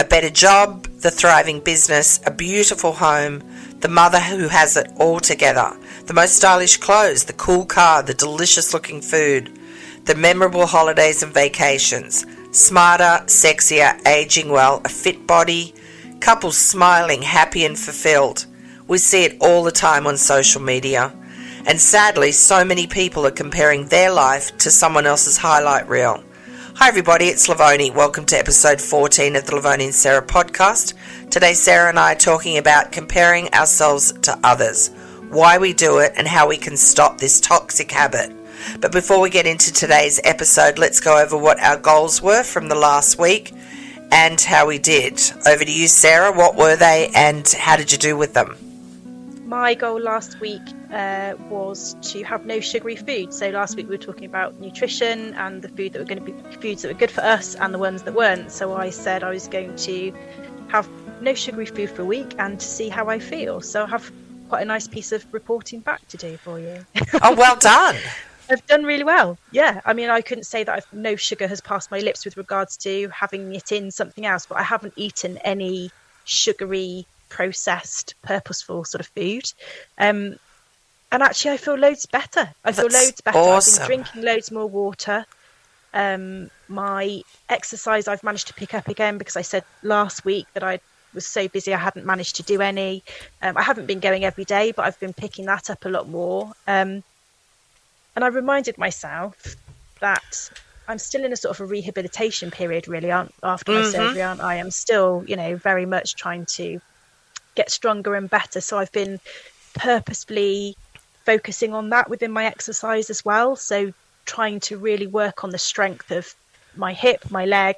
a better job, the thriving business, a beautiful home, the mother who has it all together, the most stylish clothes, the cool car, the delicious looking food, the memorable holidays and vacations, smarter, sexier, aging well, a fit body, couples smiling, happy and fulfilled. We see it all the time on social media. And sadly, so many people are comparing their life to someone else's highlight reel. Hi, everybody, it's Lavoni. Welcome to episode 14 of the Lavoni and Sarah podcast. Today, Sarah and I are talking about comparing ourselves to others, why we do it, and how we can stop this toxic habit. But before we get into today's episode, let's go over what our goals were from the last week and how we did. Over to you, Sarah. What were they and how did you do with them? My goal last week uh, was to have no sugary food. So last week we were talking about nutrition and the food that were going to be foods that were good for us and the ones that weren't. So I said I was going to have no sugary food for a week and to see how I feel. So I have quite a nice piece of reporting back to do for you. oh, well done. I've done really well. Yeah, I mean, I couldn't say that I've, no sugar has passed my lips with regards to having it in something else, but I haven't eaten any sugary, processed, purposeful sort of food. Um, and actually, I feel loads better. I feel That's loads better. awesome. I've been drinking loads more water. Um, my exercise I've managed to pick up again because I said last week that I was so busy I hadn't managed to do any. Um, I haven't been going every day, but I've been picking that up a lot more. Um, and I reminded myself that I'm still in a sort of a rehabilitation period, really, aren't, after my Mhm. surgery, aren't I? I'm still, you know, very much trying to get stronger and better. So I've been purposefully focusing on that within my exercise as well. So trying to really work on the strength of my hip, my leg.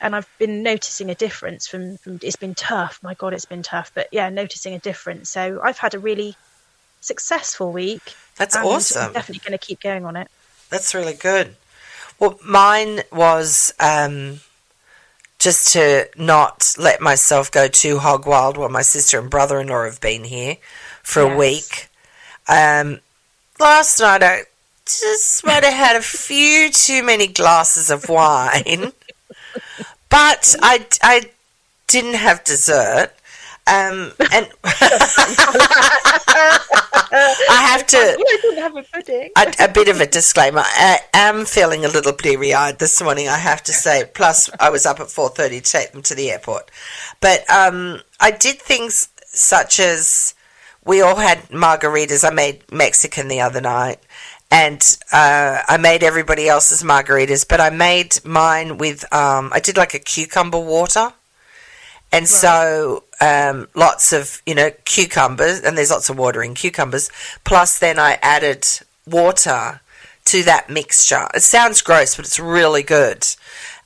And I've been noticing a difference from, from it's been tough. My God, it's been tough. But yeah, noticing a difference. So I've had a really successful week. That's awesome. I'm definitely going to keep going on it. That's really good. Well, mine was um, just to not let myself go too hog wild while my sister and brother in law have been here for a week. Um, last night I just might have had a few too many glasses of wine, but I, I didn't have dessert. Um, and I have to. I didn't have a pudding. a, a bit of a disclaimer. I am feeling a little bleary-eyed this morning. I have to say. Plus, I was up at four thirty to take them to the airport. But um, I did things such as we all had margaritas. I made Mexican the other night, and uh, I made everybody else's margaritas. But I made mine with um, I did like a cucumber water. And so, um, lots of, you know, cucumbers, and there's lots of water in cucumbers. Plus, then I added water to that mixture. It sounds gross, but it's really good.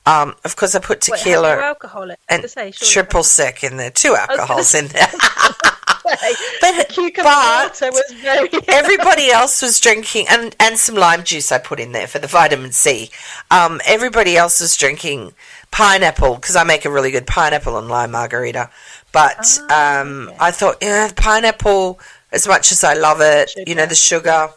Um, of course, I put tequila alcohol and say, triple sec in there. Two alcohols in there. but cucumber but water was very. everybody else was drinking, and, and some lime juice I put in there for the vitamin C. Um, everybody else was drinking pineapple because I make a really good pineapple and lime margarita. But Ah, um, okay. I thought, yeah, pineapple, as much as I love it, you know, the sugar,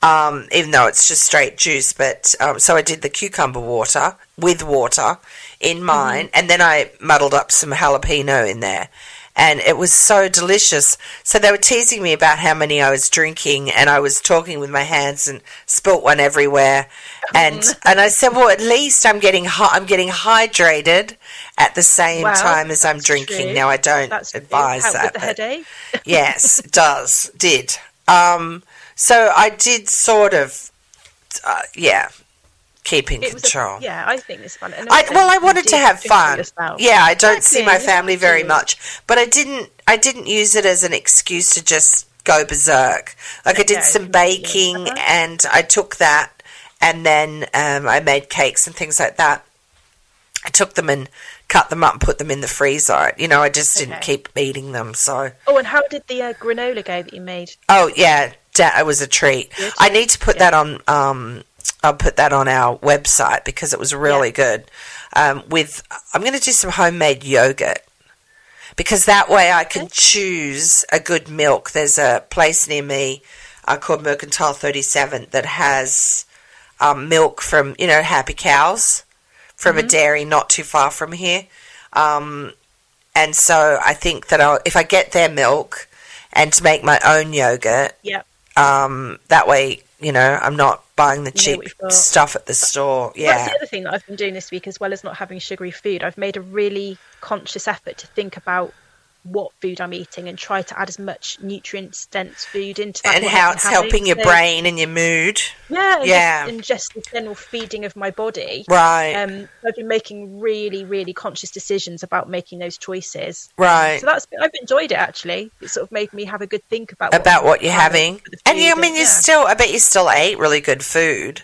um, even though it's just straight juice. But um, so I did the cucumber water with water in mine, and then I muddled up some jalapeno in there. And it was so delicious. So they were teasing me about how many I was drinking, and I was talking with my hands and spilt one everywhere. And and I said, well, at least I'm getting I'm getting hydrated at the same time as I'm drinking. true. Now I don't That's advise that. with the but- headache. yes, it does. Did. Um, so I did sort of, uh, yeah, keep in It was a- control. yeah, I think it's fun. And I, well, I wanted to have fun. Yeah, I don't see my family very much, but I didn't. I didn't use it as an excuse to just go berserk. Like I did some baking, understand. and I took that, and then um, I made cakes and things like that. I took them and cut them up and put them in the freezer. You know, I just didn't Okay. keep eating them. So, Oh, and how did the uh, granola go that you made? oh yeah, that it was a treat. I need to put Yeah. that on. Um, I'll put that on our website because it was really good. Um, with I'm going to do some homemade yogurt because that way I can choose a good milk. There's a place near me uh, called Mercantile 37 that has um, milk from you know Happy Cows from a dairy not too far from here. Um, and so I think that I'll, if I get their milk and to make my own yogurt, Yeah. um, that way, you know, I'm not buying the cheap stuff at the store. Yeah. That's the other thing that I've been doing this week, as well as not having sugary food. I've made a really conscious effort to think about what food I'm eating and try to add as much nutrient dense food into that. And how it's helping your So, brain and your mood. Yeah, and Yeah. Just, and just the general feeding of my body. Right. Um, I've been making really, really conscious decisions about making those choices. right. So that's I've enjoyed it actually. It sort of made me have a good think about about I'm what you're having. And you, I mean, you yeah. still, I bet you still ate really good food.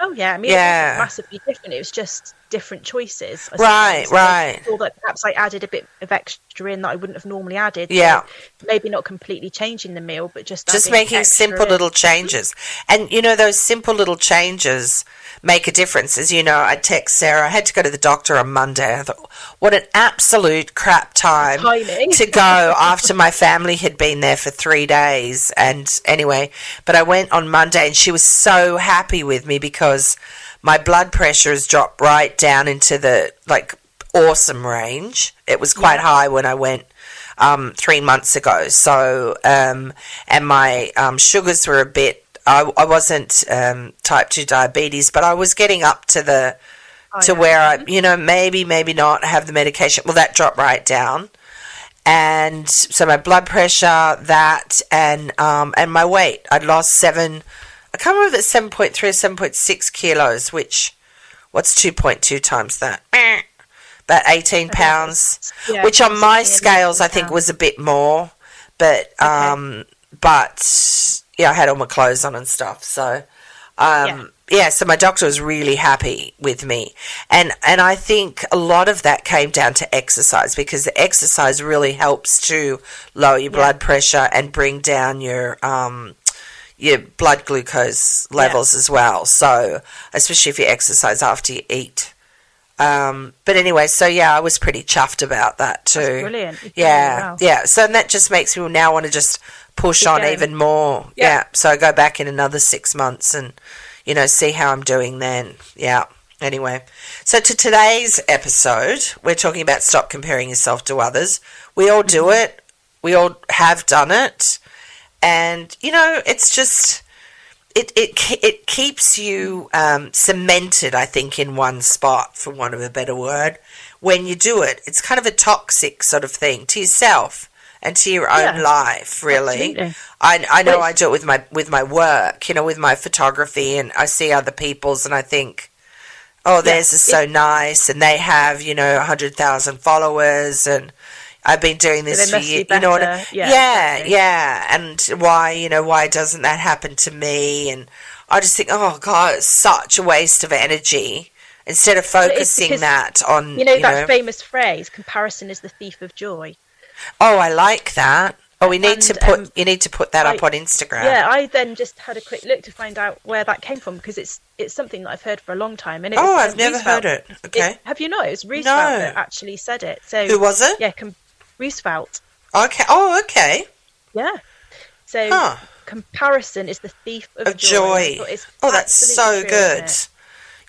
Oh yeah, I mean, Yeah. it wasn't massively different. It was just different choices. I Right, I right. saw that perhaps I added a bit of extra in that I wouldn't have normally added. so Yeah. maybe not completely changing the meal, but just Just making simple in. little changes. And, you know, those simple little changes make a difference. As you know, I text Sarah, I had to go to the doctor on Monday. I thought, what an absolute crap time Timing. to go after my family had been there for three days. And anyway, but I went on Monday and she was so happy with me because my blood pressure has dropped right down into the like awesome range. It was quite Yeah. high when I went um, three months ago. So, um, and my um, sugars were a bit. I, I wasn't um, type two diabetes, but I was getting up to the Oh, to yeah. where I, you know, maybe maybe not have the medication. Well, that dropped right down, and so my blood pressure, that, and um, and my weight. I'd lost seven. I can't remember if it's seven point three or seven point six kilos. Which, what's two point two times that? About eighteen pounds. Yeah, which on my scales, I think was a bit more, but um, but yeah, I had all my clothes on and stuff, so. Um, yeah. so my doctor was really happy with me, and and I think a lot of that came down to exercise because the exercise really helps to lower your Yeah. blood pressure and bring down your um your blood glucose levels as well. So especially if you exercise after you eat. Um, but anyway, so yeah, I was pretty chuffed about that too. That's brilliant. Yeah, well. yeah. So that just makes me now want to just push Keep on even more. Yeah. Yeah. So I go back in another six months and you know see how I'm doing then. Yeah. Anyway, so to today's episode, we're talking about stop comparing yourself to others. We all do Mm-hmm. it. We all have done it, and you know it's just it it it keeps you um, cemented, I think, in one spot, for want of a better word. When you do it, it's kind of a toxic sort of thing to yourself and to your own Yeah, life. Really, absolutely. I I know I do it with my with my work, you know, with my photography, and I see other people's, and I think. Oh, theirs is so nice, and they have, you know, hundred thousand followers, and I've been doing this for must be years. You know what? I- Yeah, yeah, exactly. yeah, and why, you know, why doesn't that happen to me? And I just think, oh god, it's such a waste of energy. Instead of focusing because, that on, You know that famous phrase, "Comparison is the thief of joy." oh, I like that. Oh, we need And, to put. um, you need to put that up on Instagram. Yeah, I then just had a quick look to find out where that came from because it's it's something that I've heard for a long time. And Oh, was, I've never Roosevelt. heard it. Okay. It- have you not? It was Roosevelt No. that actually said it. So Who was it? Yeah, com- Roosevelt. Okay. Oh, okay. Yeah. So Huh. comparison is the thief of, Of joy. It's Oh, that's so true, good.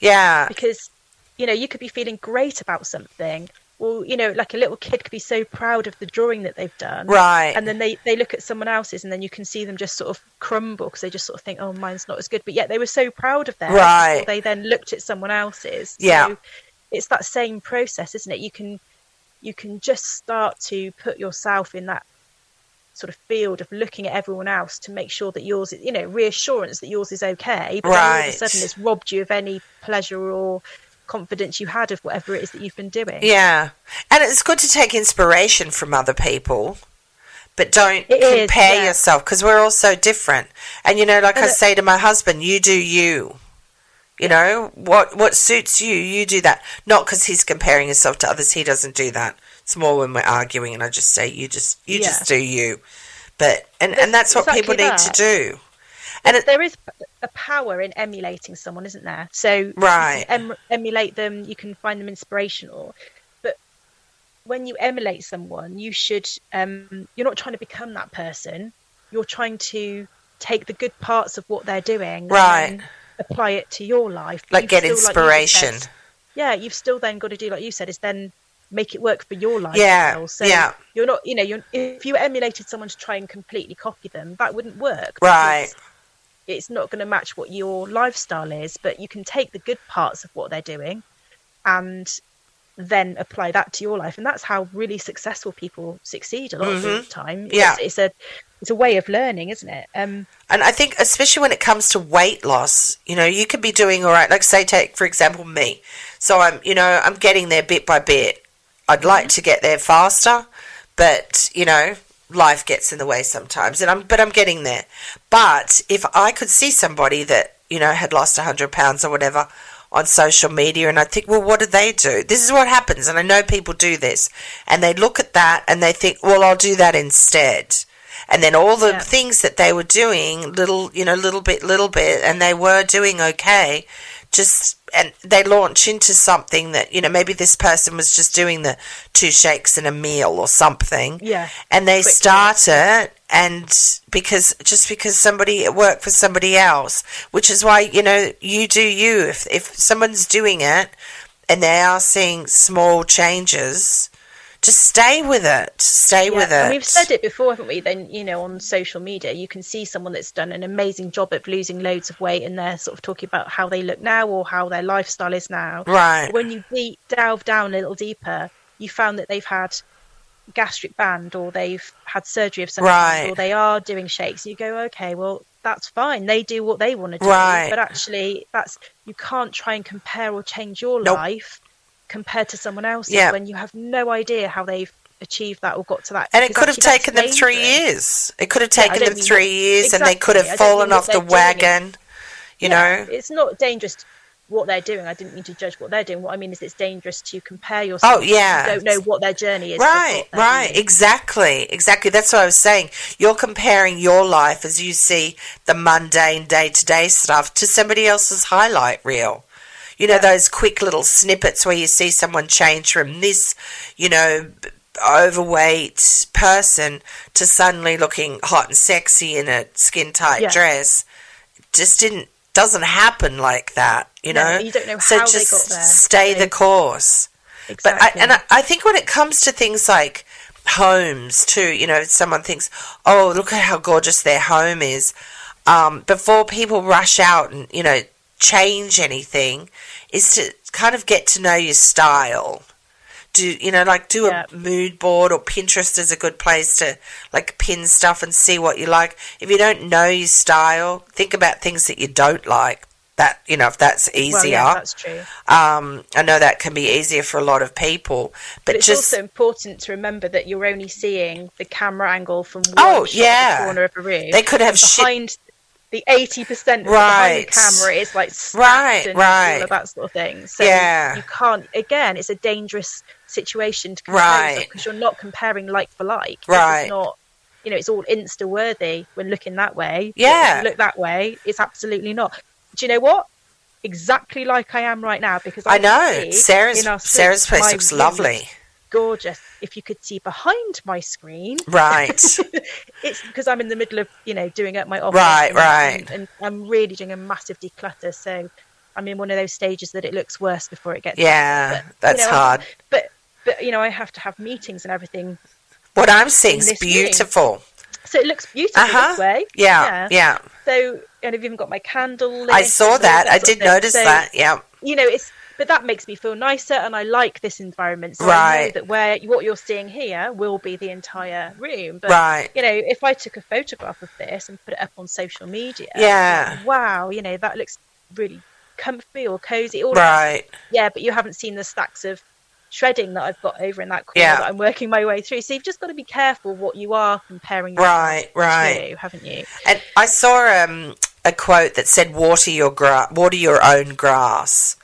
Yeah. Because you know you could be feeling great about something. Well, you know, like a little kid could be so proud of the drawing that they've done, Right. and then they, they look at someone else's and then you can see them just sort of crumble because they just sort of think oh mine's not as good but yet they were so proud of theirs Right. they then looked at someone else's Yeah. so it's that same process isn't it you can you can just start to put yourself in that sort of field of looking at everyone else to make sure that yours is you know reassurance that yours is okay but then all of a sudden it's robbed you of any pleasure or confidence you had of whatever it is that you've been doing Yeah. And it's good to take inspiration from other people, but don't It is, compare yeah. yourself because we're all so different. And you know, like And I it- say to my husband, you do you. You know, what what suits you, you do that. Not because he's comparing himself to others, he doesn't do that. It's more when we're arguing and I just say, you just you Yeah. just do you. But and, That's and that's what people need to do. And it, there is a power in emulating someone, isn't there? So Right. em- emulate them, you can find them inspirational, but when you emulate someone, you should um, you're not trying to become that person. You're trying to take the good parts of what they're doing, Right. Apply it to your life. like You've get still, like inspiration. said- yeah, you've still then got to do like you said is then make it work for your lifestyle. Yeah, So yeah. you're not, you know, you're, if you emulated someone to try and completely copy them, that wouldn't work. Right. It's not going to match what your lifestyle is, but you can take the good parts of what they're doing and then apply that to your life. And that's how really successful people succeed a lot of the time. Mm-hmm. Yeah. It's, it's a it's a way of learning, isn't it? Um, And I think, especially when it comes to weight loss, you know, you could be doing all right. Like, say, take for example me. So I'm, you know, I'm getting there bit by bit. I'd like to get there faster, but you know, life gets in the way sometimes. And I'm, but I'm getting there. But if I could see somebody that you know had lost hundred pounds or whatever on social media, and I think, well, what do they do? This is what happens, and I know people do this, and they look at that and they think, well, I'll do that instead and then all the Yeah. things that they were doing little you know little bit little bit and they were doing okay just and they launch into something that you know maybe this person was just doing the two shakes and a meal or something. Yeah. and they Quick start it and because just because somebody it worked for somebody else which is why you know you do you. If if someone's doing it and they are seeing small changes just stay with it stay Yeah, with it And we've said it before, haven't we? Then you know, on social media, you can see someone that's done an amazing job of losing loads of weight, and they're sort of talking about how they look now or how their lifestyle is now. Right. But when you deep, delve down a little deeper, you found that they've had gastric band or they've had surgery of some Right. kind or they are doing shakes. You go, okay, well that's fine. They do what they want to do. Right. But actually, that's you can't try and compare or change your Nope. life compared to someone else's Yeah. when you have no idea how they've achieved that or got to that. And it could have taken them three years. It could have taken don't them three that- years and they could have fallen off the wagon. You Yeah, know? it's not dangerous what they're doing. I didn't mean to judge what they're doing. What I mean is it's dangerous to compare yourself. Oh, yeah. You don't know what their journey is. Right, right, doing. exactly, exactly. That's what I was saying. You're comparing your life as you see the mundane day to day stuff to somebody else's highlight reel. You know, those quick little snippets where you see someone change from this, you know, overweight person to suddenly looking hot and sexy in a skin tight Yeah. dress. Just didn't doesn't happen like that, you No, know. you don't know so how they just got there. stay the course. But I, and I, I think when it comes to things like homes too, you know, someone thinks, "Oh, look at how gorgeous their home is." Um, before people rush out and you know change anything, is to kind of get to know your style. Do you know, like do Yeah. a mood board or Pinterest is a good place to like pin stuff and see what you like. If you don't know your style, think about things that you don't like. That you know, if that's easier. well, yeah, that's true. Um, I know that can be easier for a lot of people, but, But it's just also important to remember that you're only seeing the camera angle from one Oh, yeah. corner of a room. They could have And shit- behind the eighty percent Right. behind the camera is like Right, and right. all of that sort of thing. So Yeah. you can't. Again, it's a dangerous situation to compare Right. because you're not comparing like for like. Right. is not. You know, it's all insta worthy when looking that way. Yeah. if you look that way, it's absolutely not. Do you know what? Exactly like I am right now because I, I know Sarah's in our Sarah's place looks lovely. Gorgeous. If you could see behind my screen, Right, it's because I'm in the middle of you know doing up my office. Right, and, right. And, I'm really doing a massive declutter. So I'm in one of those stages that it looks worse before it gets. yeah. But, that's you know, hard. But but you know I have to have meetings and everything, What I'm seeing is this room. beautiful. so it looks beautiful Uh-huh. this way. Yeah, yeah. So and I've even got my candle. Lit I saw that. I did notice So, that. Yeah, You know, it's but that makes me feel nicer, and I like this environment. So Right. that where what you're seeing here will be the entire room. But right. you know, if I took a photograph of this and put it up on social media, Yeah. like, wow, you know, that looks really comfy or cozy. All. Right. Yeah, but you haven't seen the stacks of shredding that I've got over in that corner Yeah. that I'm working my way through. So you've just got to be careful what you are comparing Right, right. to, haven't you? And I saw um, a quote that said, "Water your gra- water your own grass."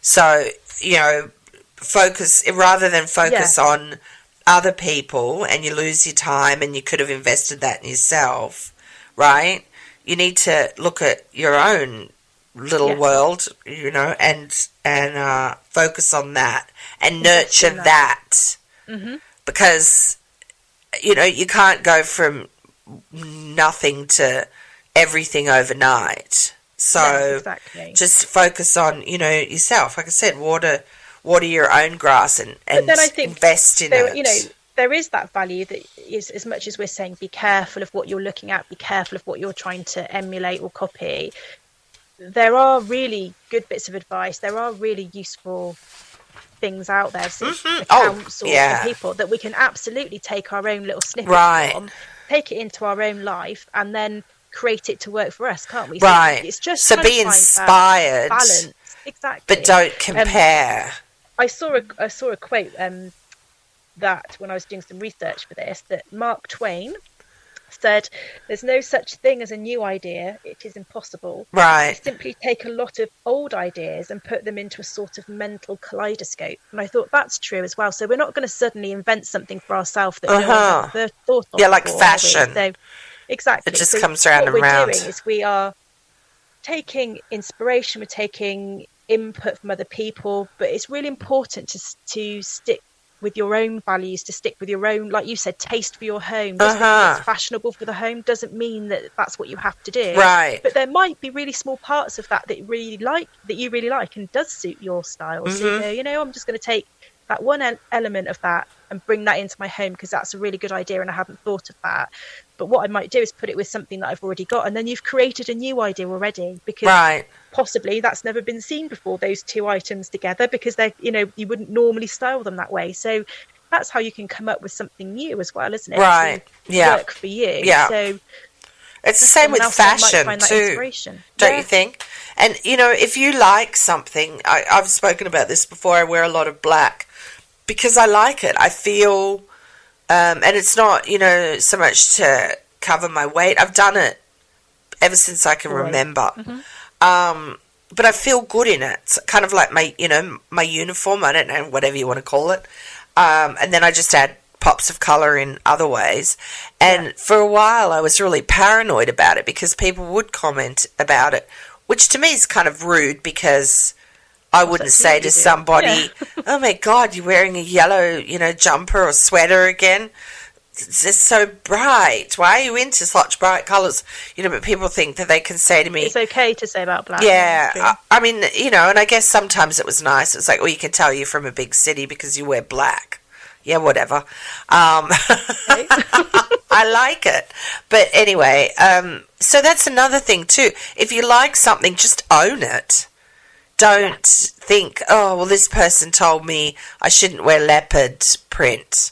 So you know, focus rather than focus on other people, and you lose your time, and you could have invested that in yourself, right? You need to look at your own little Yes. world, you know, and and uh, focus on that and nurture that. hmm because you know you can't go from nothing to everything overnight so exactly. just focus on you know yourself like i said water water your own grass and, and then I think invest in there, it. you know, there is that value that is as much as we're saying be careful of what you're looking at, be careful of what you're trying to emulate or copy. There are really good bits of advice. There are really useful things out there, so Mhm. Oh, or yeah. people that we can absolutely take our own little snippets Right. from, take it into our own life, and then create it to work for us, can't we? So right. It's just so be inspired, balance, exactly. but don't compare. I saw a I saw a quote um, that when I was doing some research for this that Mark Twain said, "There's no such thing as a new idea; it is impossible. right. Simply take a lot of old ideas and put them into a sort of mental kaleidoscope." And I thought that's true as well. So we're not going to suddenly invent something for ourselves that no Uh-huh. ever thought of. Yeah, like before, fashion. So exactly, It just So comes round what and we're doing is we are taking inspiration, we're taking input from other people, but it's really important to to stick with your own values, to stick with your own, like you said, taste for your home. Just because Uh-huh. it's fashionable for the home doesn't mean that that's what you have to do. Right. But there might be really small parts of that that you really like, that you really like, and does suit your style. So you Mhm. go, you know, I'm just going to take that one element of that and bring that into my home because that's a really good idea and I haven't thought of that. But what I might do is put it with something that I've already got, and then you've created a new idea already because Right. possibly that's never been seen before those two items together because they you know you wouldn't normally style them that way so that's how you can come up with something new as well isn't it Right. Yeah. work for you Yeah. so It's the same with fashion too. don't Yeah. you think? And you know, if you like something, I, I've spoken about this before. I wear a lot of black because I like it. I feel, um, and it's not you know so much to cover my weight. I've done it ever since I can Right. remember. Mm-hmm. Um, but I feel good in it. It's kind of like my you know my uniform. I don't know whatever you want to call it. Um, and then I just add pops of color in other ways. And for a while, I was really paranoid about it because people would comment about it, which to me is kind of rude because I wouldn't say to somebody, "Oh my God, you're wearing a yellow, you know, jumper or sweater again." It's it's so bright. Why are you into such bright colours? You know, but people think that they can say to me, it's okay to say about black yeah, I, I mean, you know, and I guess sometimes it was nice. It's like, well, you can tell you're from a big city because you wear black. Yeah, whatever. Um. I like it. But anyway, um, so that's another thing too. If you like something, just own it. Don't think, oh, well, this person told me I shouldn't wear leopard print.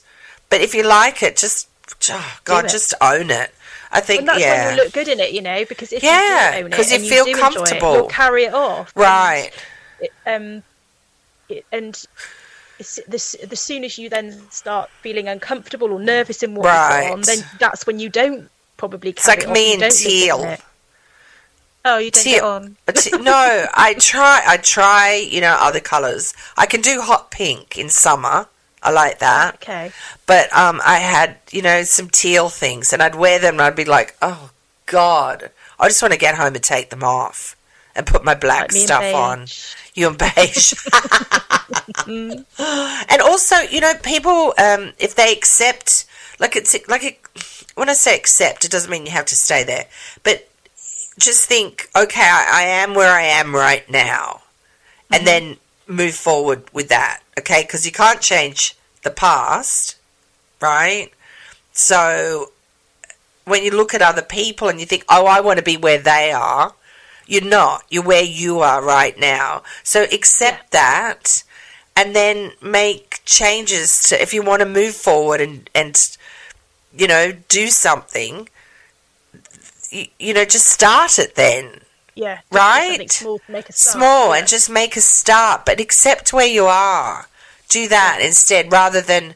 But if you like it, just, oh, God, it. just own it. I think, and that's yeah. when you look good in it you know because if Yeah, you do own it you and feel do enjoy it, comfortable. you'll carry it off right. it, um, it, and the, the soon as you then start feeling uncomfortable or nervous in what Right. on, then that's when you don't probably It's carry like it me you and don't look good in teal. Oh, you don't get on. But t- no, I try. I try. You know, other colours. I can do hot pink in summer. I like that. Okay. But um, I had you know some teal things, and I'd wear them, and I'd be like, oh God, I just want to get home and take them off and put my black Like stuff on. You and beige. and also, you know, people, um, if they accept, like it's like it, when I say accept, it doesn't mean you have to stay there, but just think, okay, I, I am where I am right now, and mm-hmm. then move forward with that, okay? Because you can't change the past, right? So when you look at other people and you think, oh, I want to be where they are, you're not. You're where you are right now. So accept that and then make changes to if you want to move forward and, and you know, do something, you, you know, just start it then. Yeah. Right? Small make a start. Small yeah. and just make a start, but accept where you are. Do that instead rather than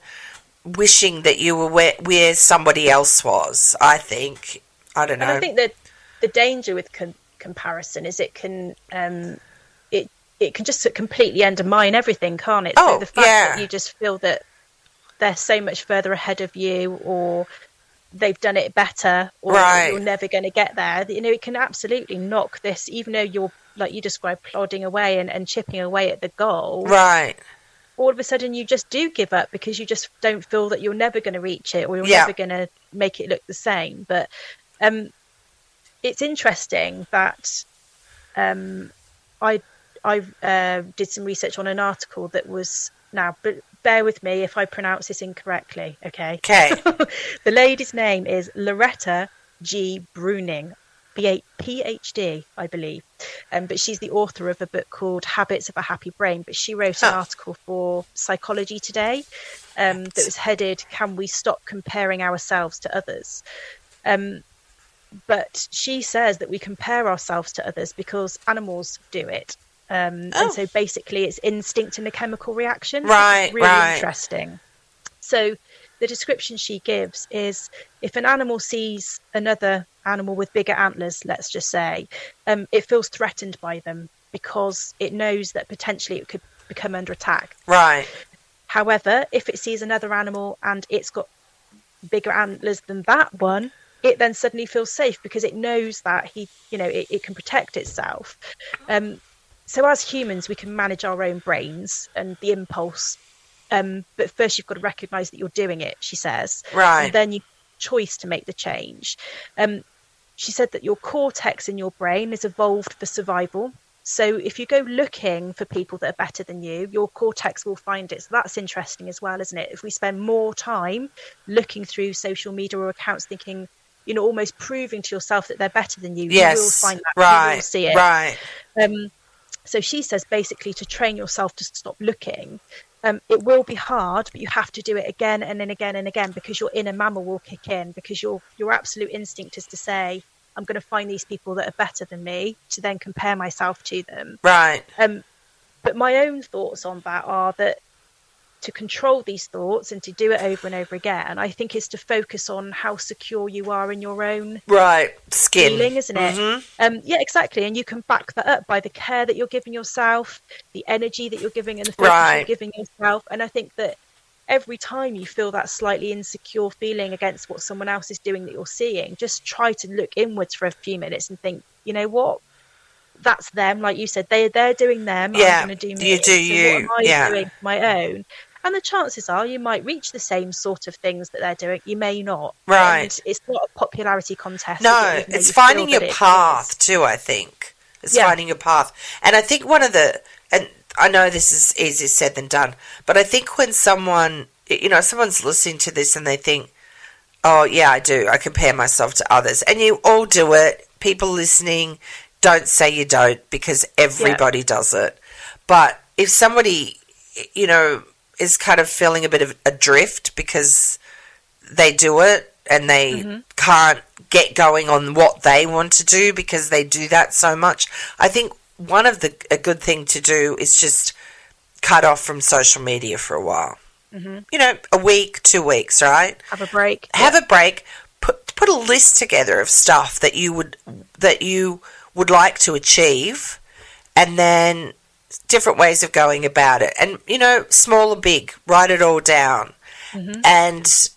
wishing that you were where, where somebody else was, I think. I don't know. And I think that the danger with con- comparison is it can um, it it can just completely undermine everything, can't it? Oh, so the fact yeah. that you just feel that they're so much further ahead of you, or they've done it better, or Right. you're never going to get there. You know, it can absolutely knock this, even though you're like you described, plodding away and, and chipping away at the goal. right. All of a sudden, you just do give up because you just don't feel that you're never going to reach it, or you're Yeah. never going to make it look the same. But um, it's interesting that um, I I uh, did some research on an article that was now, but bear with me if I pronounce this incorrectly. Okay. Okay. the lady's name is Loretta G. Breuning. PhD, I believe. Um, but she's the author of a book called Habits of a Happy Brain. But she wrote an article for Psychology Today um, that was headed Can We Stop Comparing Ourselves to Others? Um, but she says that we compare ourselves to others because animals do it. Um, oh. And so basically, it's instinct and a chemical reaction. Right, really right. interesting. So the description she gives is if an animal sees another animal with bigger antlers, let's just say, um, it feels threatened by them because it knows that potentially it could become under attack. Right. However, if it sees another animal and it's got bigger antlers than that one, it then suddenly feels safe because it knows that he, you know, it, it can protect itself. Um, so as humans, we can manage our own brains and the impulse. Um, but first, you've got to recognise that you're doing it. She says, right? And then you choice to make the change. Um, she said that your cortex in your brain is evolved for survival. So if you go looking for people that are better than you, your cortex will find it. So that's interesting as well, isn't it? If we spend more time looking through social media or accounts thinking, you know, almost proving to yourself that they're better than you, yes, you will find that. Right. You will see it. Right. Um, so she says basically to train yourself to stop looking. Um, it will be hard, but you have to do it again and then again and again because your inner mammal will kick in because your your absolute instinct is to say, I'm going to find these people that are better than me to then compare myself to them. Right. Um, but my own thoughts on that are that to control these thoughts and to do it over and over again, I think is to focus on how secure you are in your own right skin feeling, isn't it? Mm-hmm. Um, yeah, exactly. And you can back that up by the care that you're giving yourself, the energy that you're giving, and the focus right. you're giving yourself. And I think that every time you feel that slightly insecure feeling against what someone else is doing that you're seeing, just try to look inwards for a few minutes and think, you know what? That's them, like you said. They they're doing them. Yeah, I'm going to do me. you do so you. What am I yeah. doing my own? And the chances are you might reach the same sort of things that they're doing. You may not. Right. And it's not a popularity contest. No, it's finding your path too. I think it's yeah. finding your path, and I think one of the and I know this is easier said than done, but I think when someone you know someone's listening to this and they think, oh yeah, I do. I compare myself to others, and you all do it. People listening, don't say you don't because everybody yeah. does it. But if somebody, you know, is kind of feeling a bit of adrift because they do it and they mm-hmm. can't get going on what they want to do because they do that so much. I think one of the a good thing to do is just cut off from social media for a while. Mm-hmm. You know, a week, two weeks, right? Have a break. Have a break. Put put a list together of stuff that you would that you would like to achieve, and then different ways of going about it. And, you know, small or big, write it all down. Mm-hmm. And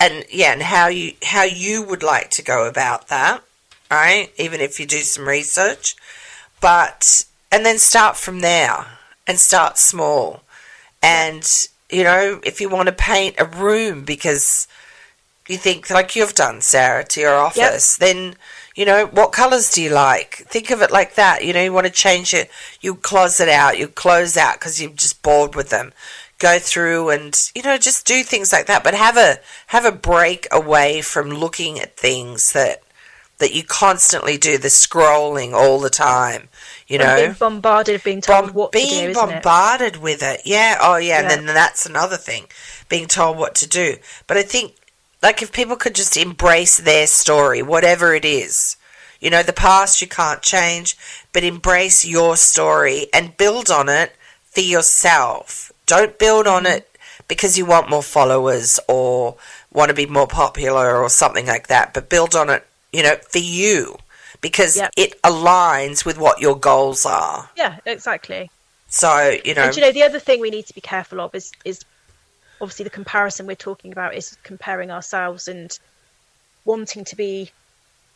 and yeah, and how you how you would like to go about that, right? Even if you do some research. But and then start from there and start small. And you know, if you want to paint a room because you think like you've done, Sarah, to your office, yep. then you know, what colours do you like? Think of it like that. You know, you want to change it, you closet out, you close out because you're just bored with them. Go through and you know just do things like that, but have a have a break away from looking at things that that you constantly do the scrolling all the time. You know, being bombarded, being told Bom- what being to do, bombarded it? with it. Yeah. Oh, yeah. yeah. And then that's another thing, being told what to do. But I think like if people could just embrace their story, whatever it is. You know, the past you can't change, but embrace your story and build on it for yourself. Don't build on mm-hmm. it because you want more followers or want to be more popular or something like that, but build on it, you know, for you because yep. it aligns with what your goals are. Yeah, exactly. So, you know, and, you know, the other thing we need to be careful of is is obviously the comparison we're talking about is comparing ourselves and wanting to be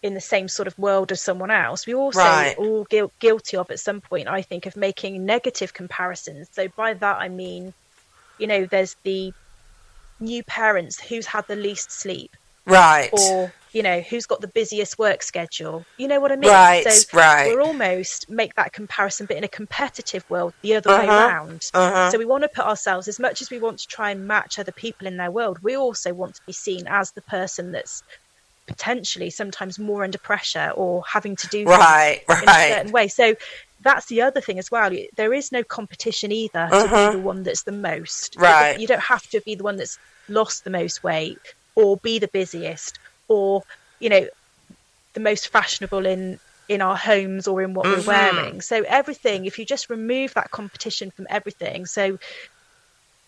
in the same sort of world as someone else. We also right. all gu- guilty of at some point, I think, of making negative comparisons. So by that I mean, you know, there's the new parents who's had the least sleep, right, or you know, who's got the busiest work schedule? You know what I mean? Right, so right. We're almost make that comparison, but in a competitive world, the other way Uh-huh, around. uh-huh. So we want to put ourselves, as much as we want to try and match other people in their world, we also want to be seen as the person that's potentially sometimes more under pressure or having to do things Right, in a right. certain way. So that's the other thing as well. There is no competition either to Uh-huh. be the one that's the most. Right. You don't have to be the one that's lost the most weight or be the busiest or, you know, the most fashionable in in our homes or in what Mhm. we're wearing. So everything, if you just remove that competition from everything, so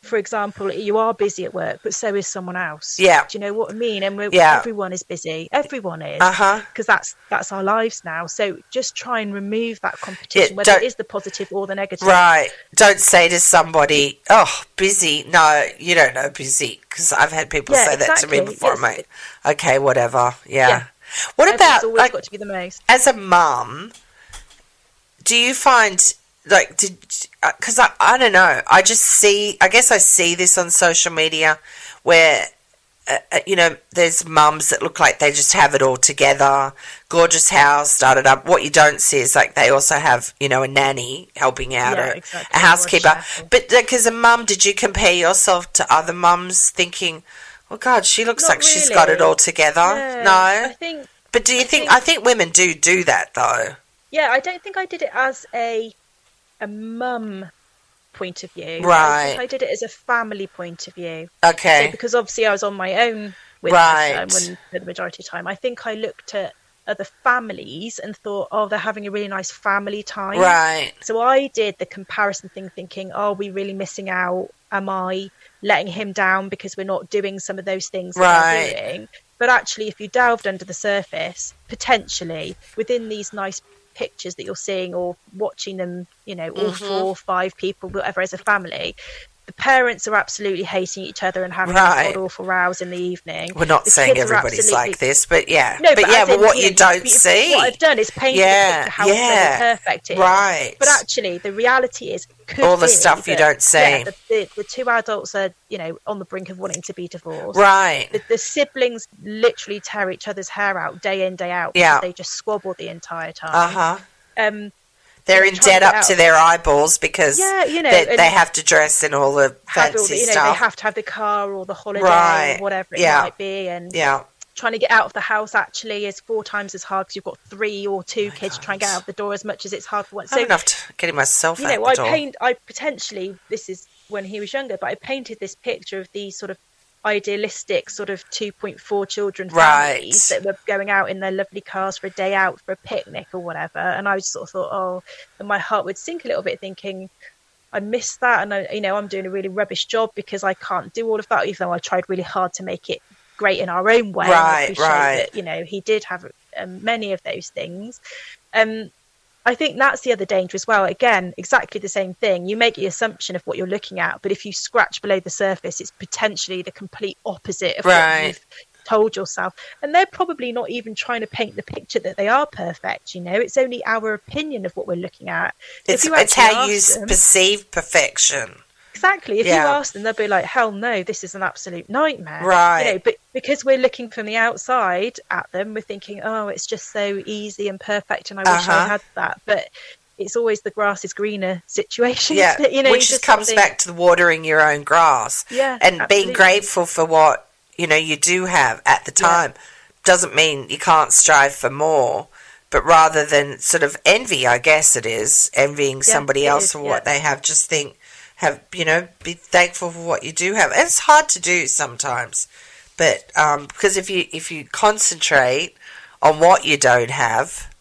for example, you are busy at work, but so is someone else. Yeah. Do you know what I mean? And we're, Yeah. everyone is busy. Everyone is Uh huh. because that's that's our lives now. So just try and remove that competition, Yeah, whether it is the positive or the negative. Right. Don't say to somebody, "Oh, busy." No, you don't know busy because I've had people Yeah, say that to me before, Yes. mate. Okay, whatever. Yeah. Yeah. What Everyone's about always like got to be the most? as a mum? Do you find like did because I I don't know. I just see. I guess I see this on social media where. Uh, uh, you know, there's mums that look like they just have it all together, gorgeous house, started up. What you don't see is like they also have, you know, a nanny helping out, Yeah, or exactly, a housekeeper. But like, as a mum, did you compare yourself to other mums, thinking, "Well, God, she looks Not like she's got it all together"? Yeah, no, I think but do you think, think- I think women do do that though. yeah, I don't think I did it as a a mum point of view. Right. I did it as a family point of view. So Okay, because obviously I was on my own with Right. when, for the majority of the time. I think I looked at other families and thought, oh, they're having a really nice family time. right, So I did the comparison thing, thinking, "Are we really missing out? Am I letting him down because we're not doing some of those things that Right. we're doing?" But actually, if you delved under the surface, potentially within these nice pictures that you're seeing or watching them, you know, all Mhm. four, five people, whatever, as a family. The parents are absolutely hating each other and having Right. awful rows in the evening. we're not The saying everybody's absolutely- like this, but yeah, No, but, but, yeah, but what you you don't you- see, What I've done is painted Yeah, how yeah. perfect it is. right? But actually, the reality is, could All the be stuff you don't see. Yeah, the, the, the two adults are, you know, on the brink of wanting to be divorced. right, The, the siblings literally tear each other's hair out day in day out. Yeah. they just squabble the entire time. uh huh. Um, They're in debt up to their eyeballs because yeah, you know, they, they have to dress in all the have all fancy the, you know, stuff. they have to have the car or the holiday Right, or whatever it yeah. might be, and yeah, trying to get out of the house actually is four times as hard because you've got three or two my kids trying to get out of the door as much as it's hard for one. So enough to getting myself you out know, the I door. paint. I potentially this is when he was younger, but I painted this picture of these sort of idealistic sort of 2.4 children Right. families that were going out in their lovely cars for a day out for a picnic or whatever and i sort of thought oh and my heart would sink a little bit thinking i miss that and i you know i'm doing a really rubbish job because i can't do all of that even though i tried really hard to make it great in our own way Right, right. that you know he did have um, many of those things um I think that's the other danger as well. Again, exactly the same thing. You make the assumption of what you're looking at, but if you scratch below the surface, it's potentially the complete opposite of Right. what you've told yourself. And they're probably not even trying to paint the picture that they are perfect. You know, it's only our opinion of what we're looking at. If It's, it's how you them- perceive perfection. Exactly. If Yeah. you ask them, they'll be like, "Hell no, this is an absolute nightmare." Right. You know, but because we're looking from the outside at them, we're thinking, "Oh, it's just so easy and perfect, and I wish Uh-huh. I had that." But it's always the grass is greener situation. Yeah, you know, which just comes of back to the watering your own grass Yeah, and being grateful for what you know you do have at the Yeah. time. Doesn't mean you can't strive for more, but rather than sort of envy, I guess it is envying Yeah, somebody else is, for yeah. what they have. Just think, have you know, be thankful for what you do have. And it's hard to do sometimes, but um, because if you if you concentrate on what you don't have,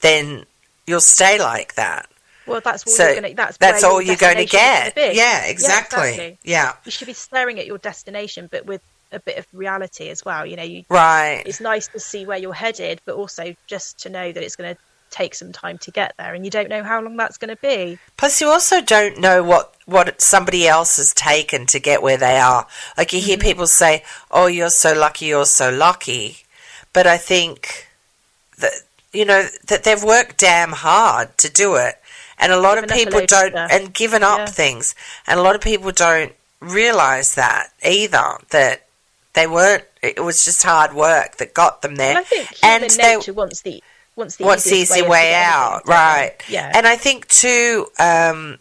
then you'll stay like that. Well, that's all So you're gonna. That's That's all your you're going to get. Yeah, exactly. exactly. Yeah, You should be staring at your destination, but with a bit of reality as well. You know, you, right. it's nice to see where you're headed, but also just to know that it's going to take some time to get there, and you don't know how long that's going to be. Plus, you also don't know what what somebody else has taken to get where they are. Like you Mm-hmm. hear people say, "Oh, you're so lucky, you're so lucky," but I think that you know that they've worked damn hard to do it, and a lot Given of people don't, stuff. and given up Yeah. things, and a lot of people don't realize that either that they weren't It was just hard work that got them there. And I think human they- nature wants the wants the what's the easiest easy way getting out, right? Yeah. And I think too um,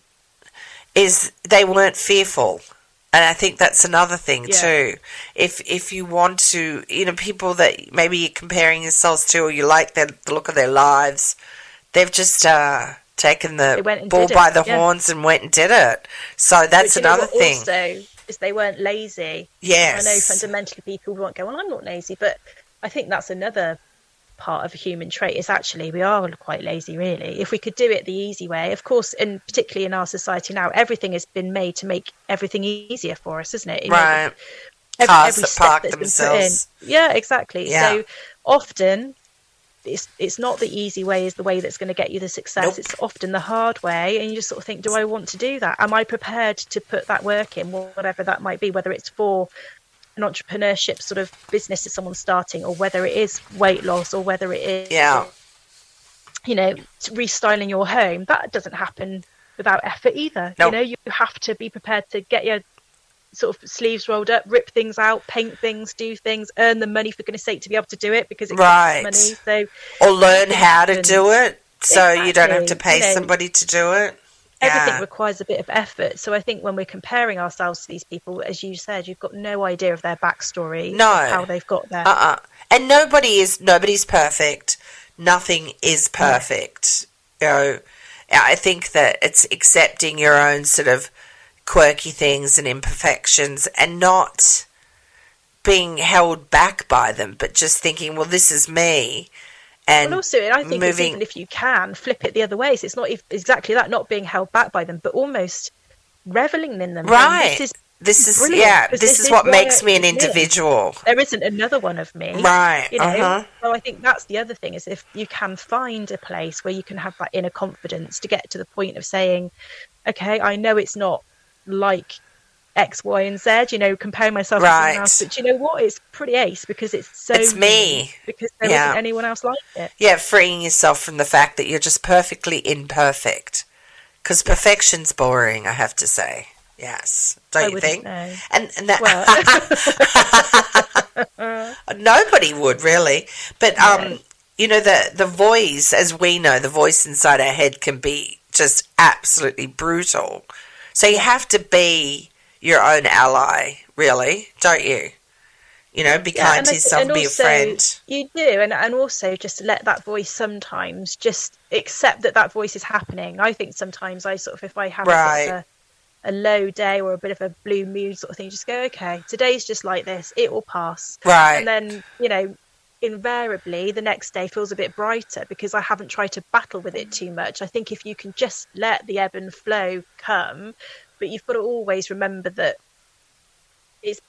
is they weren't fearful, and I think that's another thing Yeah. too. If if you want to, you know, people that maybe you're comparing yourselves to, or you like their, the look of their lives, they've just uh, taken the bull by it, the yeah. horns and went and did it. So that's know another thing. Also, is they weren't lazy. yes. I know fundamentally people won't go, well, I'm not lazy, but I think that's another part of a human trait is actually we are quite lazy, really. If we could do it the easy way, of course, and particularly in our society now, everything has been made to make everything easier for us, isn't it? You know, Right. every- Cars every that step park that's been put themselves. in. Yeah, exactly. Yeah. So often it's it's not the easy way is the way that's going to get you the success. Nope. It's often the hard way, and you just sort of think, do I want to do that? Am I prepared to put that work in, whatever that might be, whether it's for an entrepreneurship sort of business that someone's starting, or whether it is weight loss, or whether it is Yeah. you know restyling your home. That doesn't happen without effort either. Nope. You know, you have to be prepared to get your sort of sleeves rolled up, rip things out, paint things, do things, earn the money for goodness sake to be able to do it because it Right. money. or learn how to do it so you don't have to pay You know, somebody to do it. Everything Yeah. requires a bit of effort. So I think when we're comparing ourselves to these people, as you said, you've got no idea of their backstory, No. how they've got there. Uh-uh. And nobody is nobody's perfect. Nothing is perfect. You know, I think that it's accepting your own sort of quirky things and imperfections and not being held back by them, but just thinking, well, this is me. And and also, I think it's moving- even if you can flip it the other way, so it's not ev- exactly that, not being held back by them, but almost reveling in them. right. This is this is brilliant, yeah, this, this is is what makes me an individual. there isn't another one of me. Right. You know, uh-huh. so I think that's the other thing is if you can find a place where you can have that inner confidence to get to the point of saying, okay, I know it's not like X, Y, and Z, you know, comparing myself to someone else, but you know what? It's pretty ace because it's so It's me. because there Yeah. not anyone else like it. Yeah, freeing yourself from the fact that you're just perfectly imperfect. Because perfection's boring, I have to say. Yes, don't you think? know. And, and that nobody would really. But um, you know the the voice, as we know, the voice inside our head can be just absolutely brutal. So you have to be your own ally, really, don't you? You know, be Yeah, kind to yourself, be a also, friend. You do, and and also just let that voice sometimes just accept that that voice is happening. I think sometimes I sort of if I have a, Right. a, a low day or a bit of a blue mood sort of thing, just go okay, today's just like this, it will pass, Right. and then you know. Invariably, the next day feels a bit brighter because I haven't tried to battle with it mm. too much. I think if you can just let the ebb and flow come, but you've got to always remember that it's,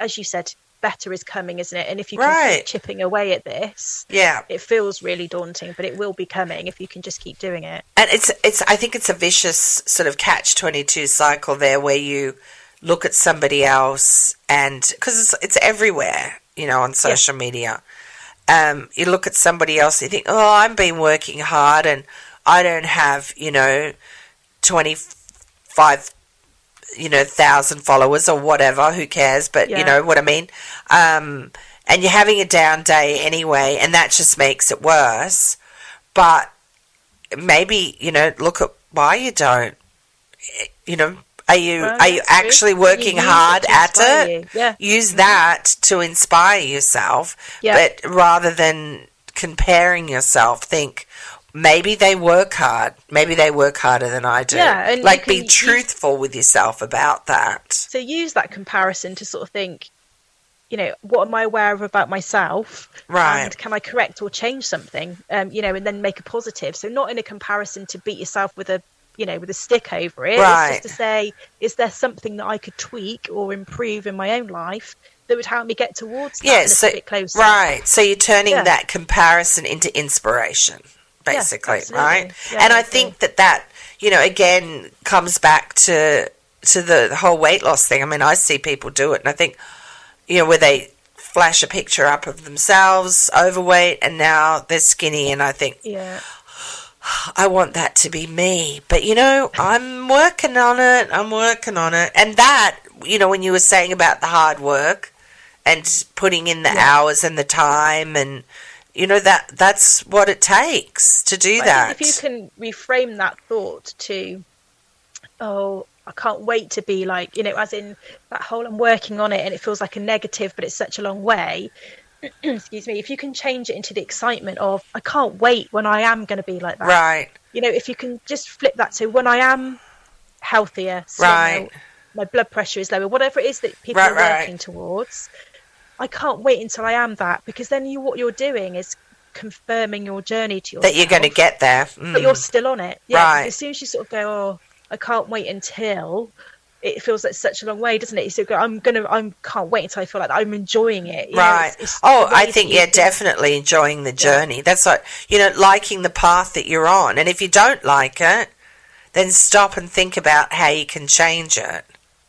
as you said, better is coming, isn't it? And if you can Right. keep chipping away at this, yeah. it feels really daunting, but it will be coming if you can just keep doing it. and it's it's I think it's a vicious sort of catch twenty two cycle there where you look at somebody else and because it's it's everywhere you know on social media. Um, you look at somebody else, you think, oh, I've been working hard and I don't have you know twenty five you know thousand followers or whatever. Who cares? But you know what I mean. Um, and you're having a down day anyway, and that just makes it worse. But maybe you know look at why you don't you know are you Well, are you true. actually You working it hard at it you. Yeah. use that to inspire yourself Yeah. but rather than comparing yourself think maybe they work hard maybe they work harder than i do Yeah, and like can be truthful with yourself about that So use that comparison to sort of think, you know, what am I aware of about myself? Right. And can I correct or change something? Um, you know, and then make a positive. So not in a comparison to beat yourself with a you know, with a stick over it. Right. It's just to say, is there something that I could tweak or improve in my own life that would help me get towards that yeah so bit closer? right so you're turning Yeah. that comparison into inspiration basically absolutely. right Yeah, and I think that that you know again comes back to to the, the whole weight loss thing i mean i see people do it and i think you know where they flash a picture up of themselves overweight and now they're skinny and i think Yeah. I want that to be me. But you know, I'm working on it. I'm working on it. And that, you know, when you were saying about the hard work and putting in the Yeah. hours and the time and you know that that's what it takes to do that. if you can reframe that thought to, oh, I can't wait to be like, you know, as in that whole I'm working on it and it feels like a negative, but it's such a long way. Excuse me. If you can change it into the excitement of, I can't wait when I am going to be like that. right. You know, if you can just flip that to when I am healthier, slimmer, Right. my blood pressure is lower, whatever it is that people Right, are right. working towards, I can't wait until I am that because then you what you're doing is confirming your journey to yourself That you're going to get there. Mm. but you're still on it. Yeah. Right. As soon as you sort of go, oh, I can't wait until. It feels like such a long way, doesn't it? You sort of go, I'm gonna, I'm can't wait until I feel like I'm enjoying it. you know, Right. it's- it's oh, I think yeah, definitely enjoying the journey. That's like you know, liking the path that you're on. And if you don't like it, then stop and think about how you can change it.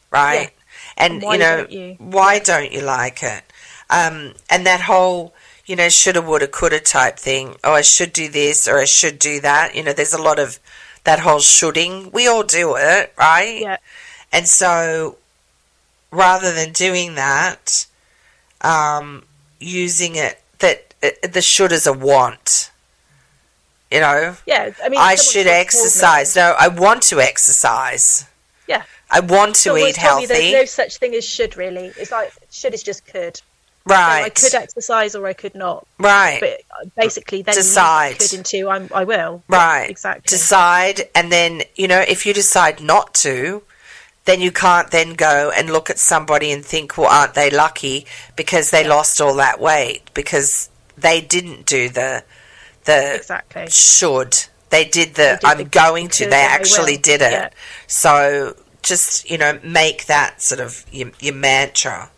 Right. And, And you know, don't you? why don't you like it? Um, and that whole you know, shoulda, woulda, coulda type thing. Oh, I should do this or I should do that. You know, there's a lot of that whole shoulding. We all do it, right? Yeah. And so, rather than doing that, um, using it that uh, the should is a want. You know, Yeah. I mean, I should exercise. No, I want to exercise. Yeah. I want to Someone eat healthy. There's no such thing as should really. It's like should is just could. So I could exercise or I could not. right. But uh, basically, then you Decide. could into I'm, I will. Yeah, Right. exactly. Decide, and then, you know, if you decide not to, then you can't then go and look at somebody and think, well, aren't they lucky because they lost all that weight because they didn't do the the exactly. should. They did the They did I'm the going to. They actually did it. Yeah. So just you know, make that sort of your, your mantra,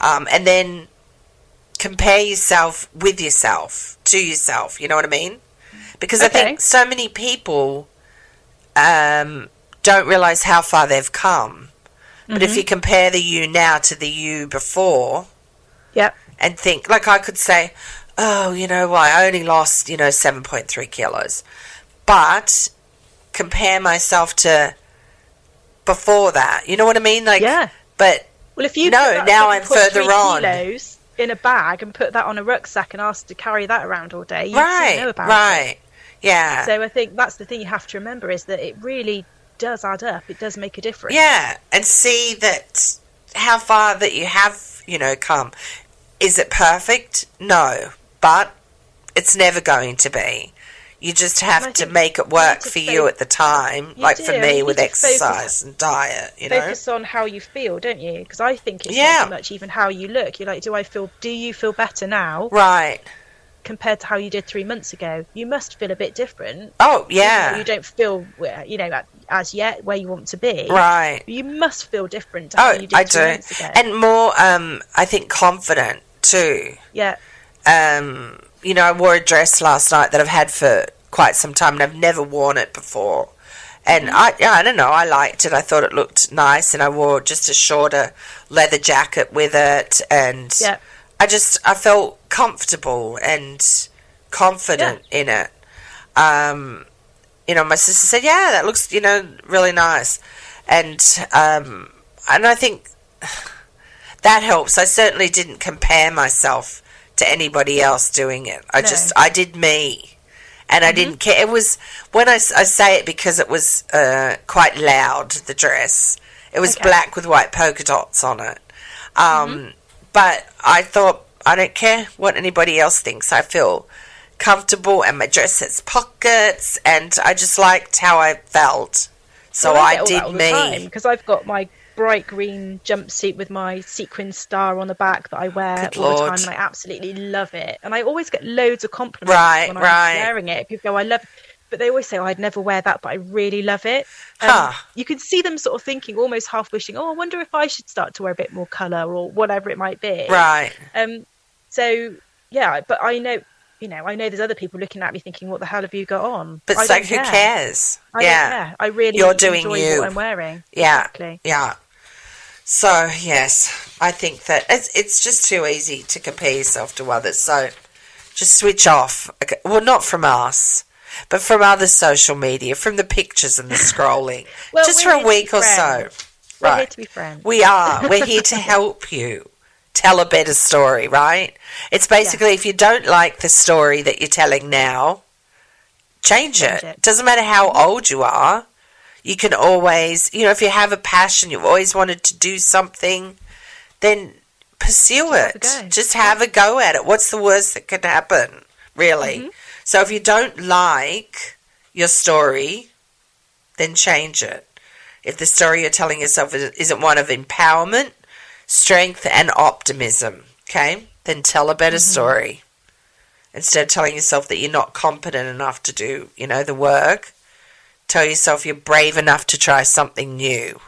um, and then compare yourself with yourself to yourself. You know what I mean? Because I think so many people um, don't realize how far they've come. But Mm-hmm. if you compare the you now to the you before, Yep. and think like I could say, oh, you know what, I only lost, you know, 7.3 kilos. But compare myself to before that. You know what I mean? Like Yeah. but Well, if you No, now I'm 7.3 further on. kilos in a bag and put that on a rucksack and asked to carry that around all day, you right, know about right. Yeah. So I think that's the thing you have to remember is that it really does add up. It does make a difference. yeah, and see that how far that you have, you know, come. Is it perfect? No, but it's never going to be. You just have to make it work for you at the time, like do, for me with to focus- exercise and diet, you know. Focus on how you feel, don't you? Because I think it's Yeah. not so much even how you look. You're like, do I feel? Do you feel better now Right. compared to how you did three months ago? You must feel a bit different. Oh, yeah. You don't feel, you know, as yet where you want to be. Right. You must feel different Oh, you did I do. months ago. And more, um, I think, confident too. yeah. Um, you know, I wore a dress last night that I've had for quite some time and I've never worn it before. And Mm-hmm. I, yeah, I don't know, I liked it. I thought it looked nice, and I wore just a shorter leather jacket with it, and Yeah. I just I felt comfortable and confident in it. Um, you know, my sister said, "Yeah, that looks you know really nice," and um, and I think that helps. I certainly didn't compare myself to anybody else doing it. I No. just I did me, and I didn't care. It was when I, I say it because it was uh, quite loud. The dress it was Okay. black with white polka dots on it. Um, But I thought I don't care what anybody else thinks. I feel comfortable, and my dress has pockets, and I just liked how I felt. So Well, I, that did me. because I've got my bright green jumpsuit with my sequin star on the back that I wear Good all the time, and I absolutely love it. And I always get loads of compliments Right, when I'm right. wearing it. People go, "I love," but they always say, oh, "I'd never wear that," but I really love it. Um, Huh. You can see them sort of thinking, almost half wishing, "Oh, I wonder if I should start to wear a bit more colour or whatever it might be." Right. Um, so yeah, but I know, you know, I know there's other people looking at me thinking, "What the hell have you got on?" But I it's like, don't who care. cares? I yeah. don't care. I really You're doing you. what I'm wearing. Yeah. Exactly. Yeah. So yes, I think that it's it's just too easy to compare yourself to others. So just switch off. Okay. Well, not from us, but from other social media, from the pictures and the scrolling. Well, just for a week or so. We're here Right. to be friends. We are. We're here to help you. tell a better story, right? It's basically yeah. if you don't like the story that you're telling now, change, change it. it. Doesn't matter how mm-hmm. old you are. You can always, you know, if you have a passion, you've always wanted to do something, then pursue it. Have Just have a go at it. What's the worst that could happen, really? Mm-hmm. So if you don't like your story, then change it. If the story you're telling yourself isn't one of empowerment, strength, and optimism, okay, then tell a better mm-hmm. story. Instead of telling yourself that you're not competent enough to do, you know, the work, tell yourself you're brave enough to try something new.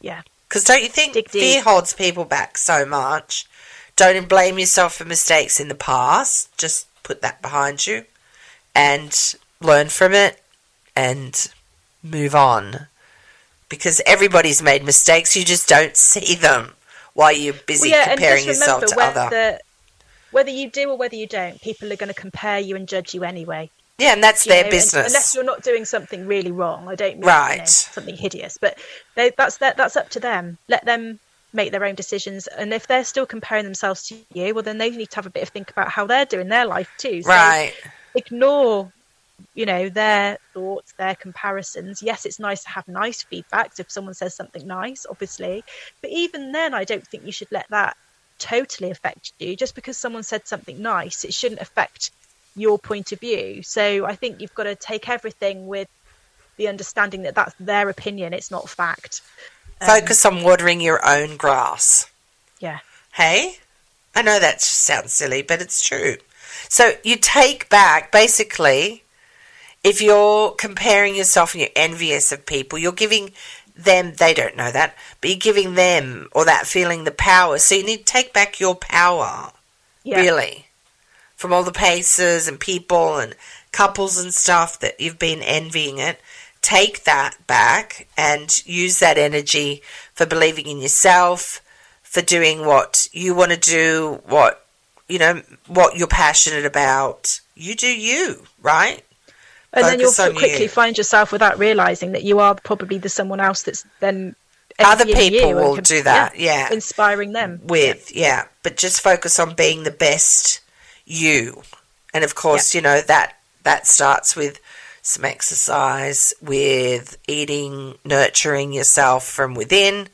Yeah. Because don't you think Dig fear deep. holds people back so much? Don't blame yourself for mistakes in the past. Just put that behind you and learn from it and move on. Because everybody's made mistakes, you just don't see them while you're busy well, yeah, comparing yourself to other. whether you do or whether you don't, people are going to compare you and judge you anyway. Yeah, and that's their know, business. Unless you're not doing something really wrong, I don't mean right. You know, something hideous, but they, that's that, that's up to them. Let them make their own decisions, and if they're still comparing themselves to you, well, then they need to have a bit of think about how they're doing their life too. So right. Ignore you know their thoughts their comparisons yes it's nice to have nice feedback if someone says something nice obviously but even then i don't think you should let that totally affect you just because someone said something nice it shouldn't affect your point of view. So i think you've got to take everything with the understanding that that's their opinion it's not fact. Um, focus on watering your own grass. Yeah. Hey? I know that just sounds silly but it's true. So you take back basically if you're comparing yourself and you're envious of people, you're giving them, they don't know that, but you're giving them or that feeling the power. So you need to take back your power, yeah. really, from all the paces and people and couples and stuff that you've been envying it. Take that back and use that energy for believing in yourself, for doing what you want to do, what, you know, what you're passionate about. You do you, right? and then you'll quickly you. find yourself without realizing that you are probably the someone else that's then other people will can, do that yeah, yeah, inspiring them with yeah. yeah. but just focus on being the best you and of course yeah. you know that that starts with some exercise with eating nurturing yourself from within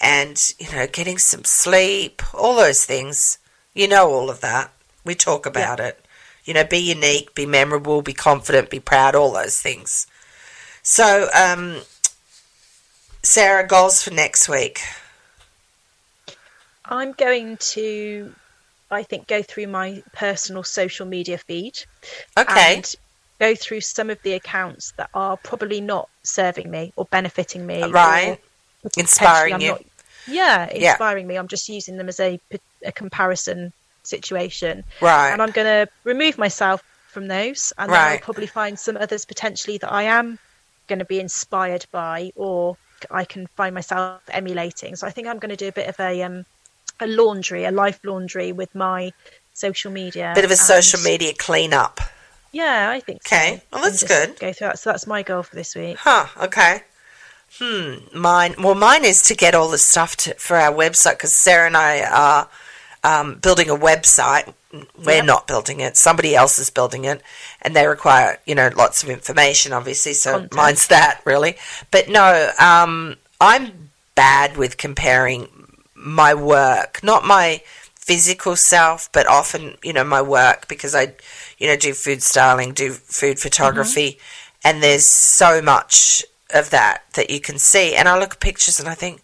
and you know getting some sleep all those things you know all of that we talk about it you know, be unique, be memorable, be confident, be proud, all those things. So, um, Sarah, goals for next week? I'm going to, I think, go through my personal social media feed. Okay. And go through some of the accounts that are probably not serving me or benefiting me. Right. Inspiring you. Not, yeah, inspiring yeah. me. I'm just using them as a, a comparison situation. Right. And I'm going to remove myself from those, and then. I'll probably find some others potentially that I am going to be inspired by, or I can find myself emulating. So I think I'm going to do a bit of a um, a laundry, a life laundry with my social media. Bit of a social media cleanup. Yeah, I think okay. well, that's good. Go through that. So that's my goal for this week. Huh. Okay. Hmm. Mine. Well, mine is to get all the stuff to, for our website because Sarah and I are um, building a website. We're yep. not building it; somebody else is building it, and they require you know lots of information, obviously. So Content. mine's that really, but no, um, I'm bad with comparing my work, not my physical self, but often you know my work because I you know do food styling, do food photography, mm-hmm. and there's so much of that that you can see. And I look at pictures and I think,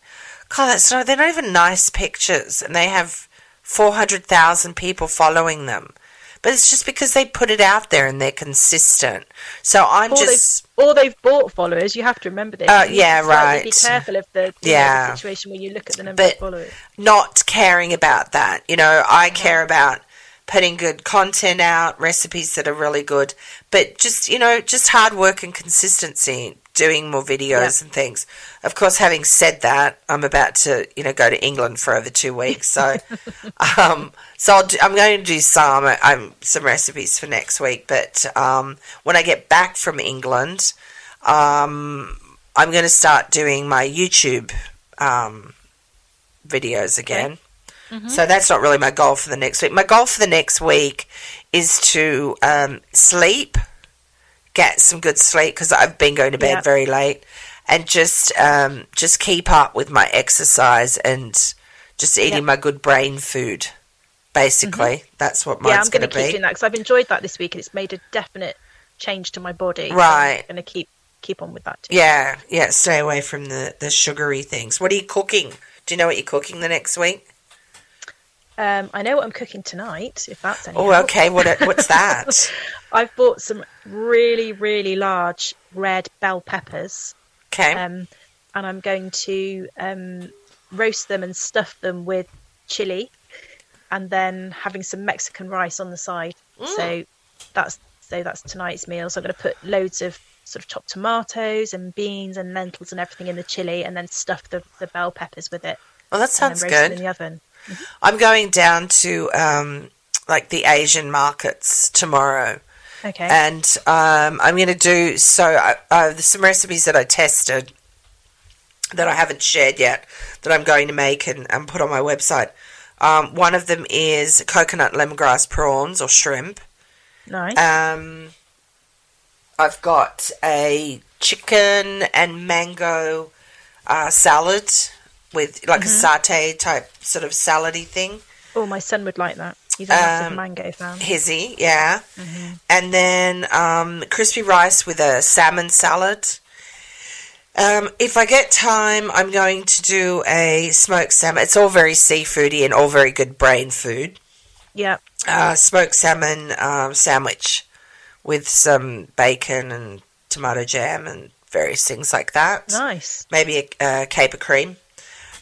God, that's not, they're not even nice pictures, and they have 400,000 people following them. But it's just because they put it out there and they're consistent. So I'm or just. They've, or they've bought followers. You have to remember this. Uh, yeah, right. Be careful of the, yeah. Know, the situation where you look at the number but of followers. Not caring about that. You know, I uh-huh. care about putting good content out, recipes that are really good, but just, you know, just hard work and consistency doing more videos and things. Of course, having said that, I'm about to, you know, go to England for over two weeks. So, um, so i am going to do some um, some recipes for next week. But um, when I get back from England, um, I'm going to start doing my YouTube um, videos again. Okay. So that's not really my goal for the next week. My goal for the next week is to um, sleep, get some good sleep because I've been going to bed Yeah. very late, and just um, just keep up with my exercise and just eating Yep. my good brain food. Basically, that's what Mm-hmm. yeah, I'm going to keep be. doing that because I've enjoyed that this week and it's made a definite change to my body. So Right. I'm going to keep keep on with that too. Yeah, yeah. Stay away from the the sugary things. What are you cooking? Do you know what you're cooking the next week? Um, I know what I'm cooking tonight. If that's any Oh, help. okay. What what's that? I've bought some really really large red bell peppers, Okay. um, and I'm going to um, roast them and stuff them with chili, and then having some Mexican rice on the side. So that's so that's tonight's meal. So I'm going to put loads of sort of chopped tomatoes and beans and lentils and everything in the chili, and then stuff the, the bell peppers with it, well, that and sounds then roast them good. in the oven. I'm going down to um, like the Asian markets tomorrow, Okay. and um, I'm going to do so. I, uh, there's some recipes that I tested that I haven't shared yet that I'm going to make and, and put on my website. Um, one of them is coconut lemongrass prawns or shrimp. nice. Um, I've got a chicken and mango uh, salad with like a satay type sort of salady thing. oh, my son would like that. He's a massive um, mango fan. Hizzy, yeah. And then um, crispy rice with a salmon salad. Um, if I get time, I'm going to do a smoked salmon. It's all very seafoody and all very good brain food. Yeah. Uh, smoked salmon um, sandwich with some bacon and tomato jam and various things like that. Nice. Maybe a, a caper cream.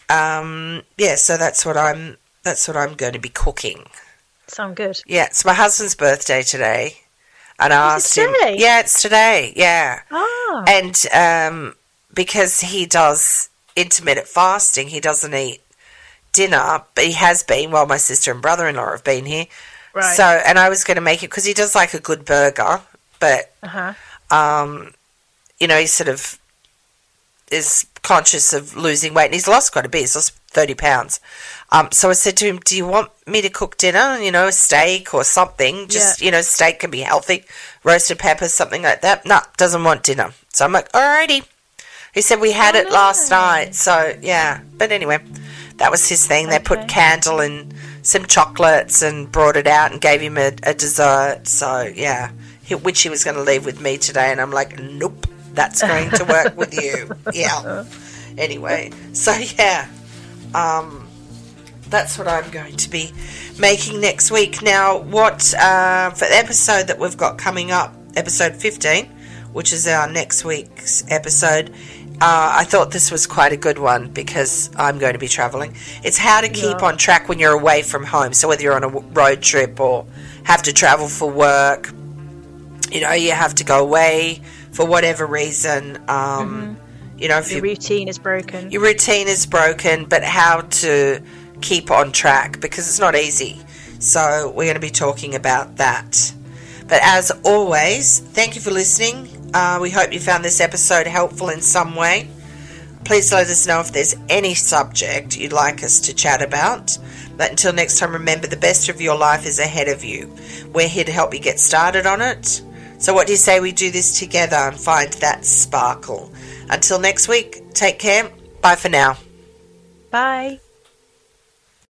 Um, yeah, so that's what I'm. That's what I'm going to be cooking. Sound good. Yeah, it's my husband's birthday today, and I Is asked him. Yeah, it's today. Yeah, Ah. and um, because he does intermittent fasting, he doesn't eat dinner, but he has been while my sister and brother-in-law have been here. right. So, and I was going to make it because he does like a good burger, but uh-huh. um, you know, he sort of is conscious of losing weight, and he's lost quite a bit. He's lost thirty pounds. Um, so I said to him, "Do you want me to cook dinner? You know, a steak or something? Just you know, steak can be healthy, roasted peppers, something like that." No, doesn't want dinner. So I'm like, "Alrighty." He said we had Oh, it last night, so yeah. But anyway, that was his thing. They put candle and some chocolates and brought it out and gave him a, a dessert. So yeah, he, which he was going to leave with me today, and I'm like, nope, that's going to work with you. Yeah. Anyway, so yeah, um, that's what I'm going to be making next week. Now, what uh, for the episode that we've got coming up, episode 15, which is our next week's episode. Uh, I thought this was quite a good one because I'm going to be traveling. It's how to keep Yeah. on track when you're away from home. So whether you're on a road trip or have to travel for work, you know, you have to go away for whatever reason. Um, You know, if Your you routine is broken. your routine is broken, but how to keep on track because it's not easy. So, we're going to be talking about that. But as always, thank you for listening. Uh, we hope you found this episode helpful in some way. Please let us know if there's any subject you'd like us to chat about. But until next time, remember the best of your life is ahead of you. We're here to help you get started on it. So, what do you say we do this together and find that sparkle? Until next week, take care. Bye for now. Bye.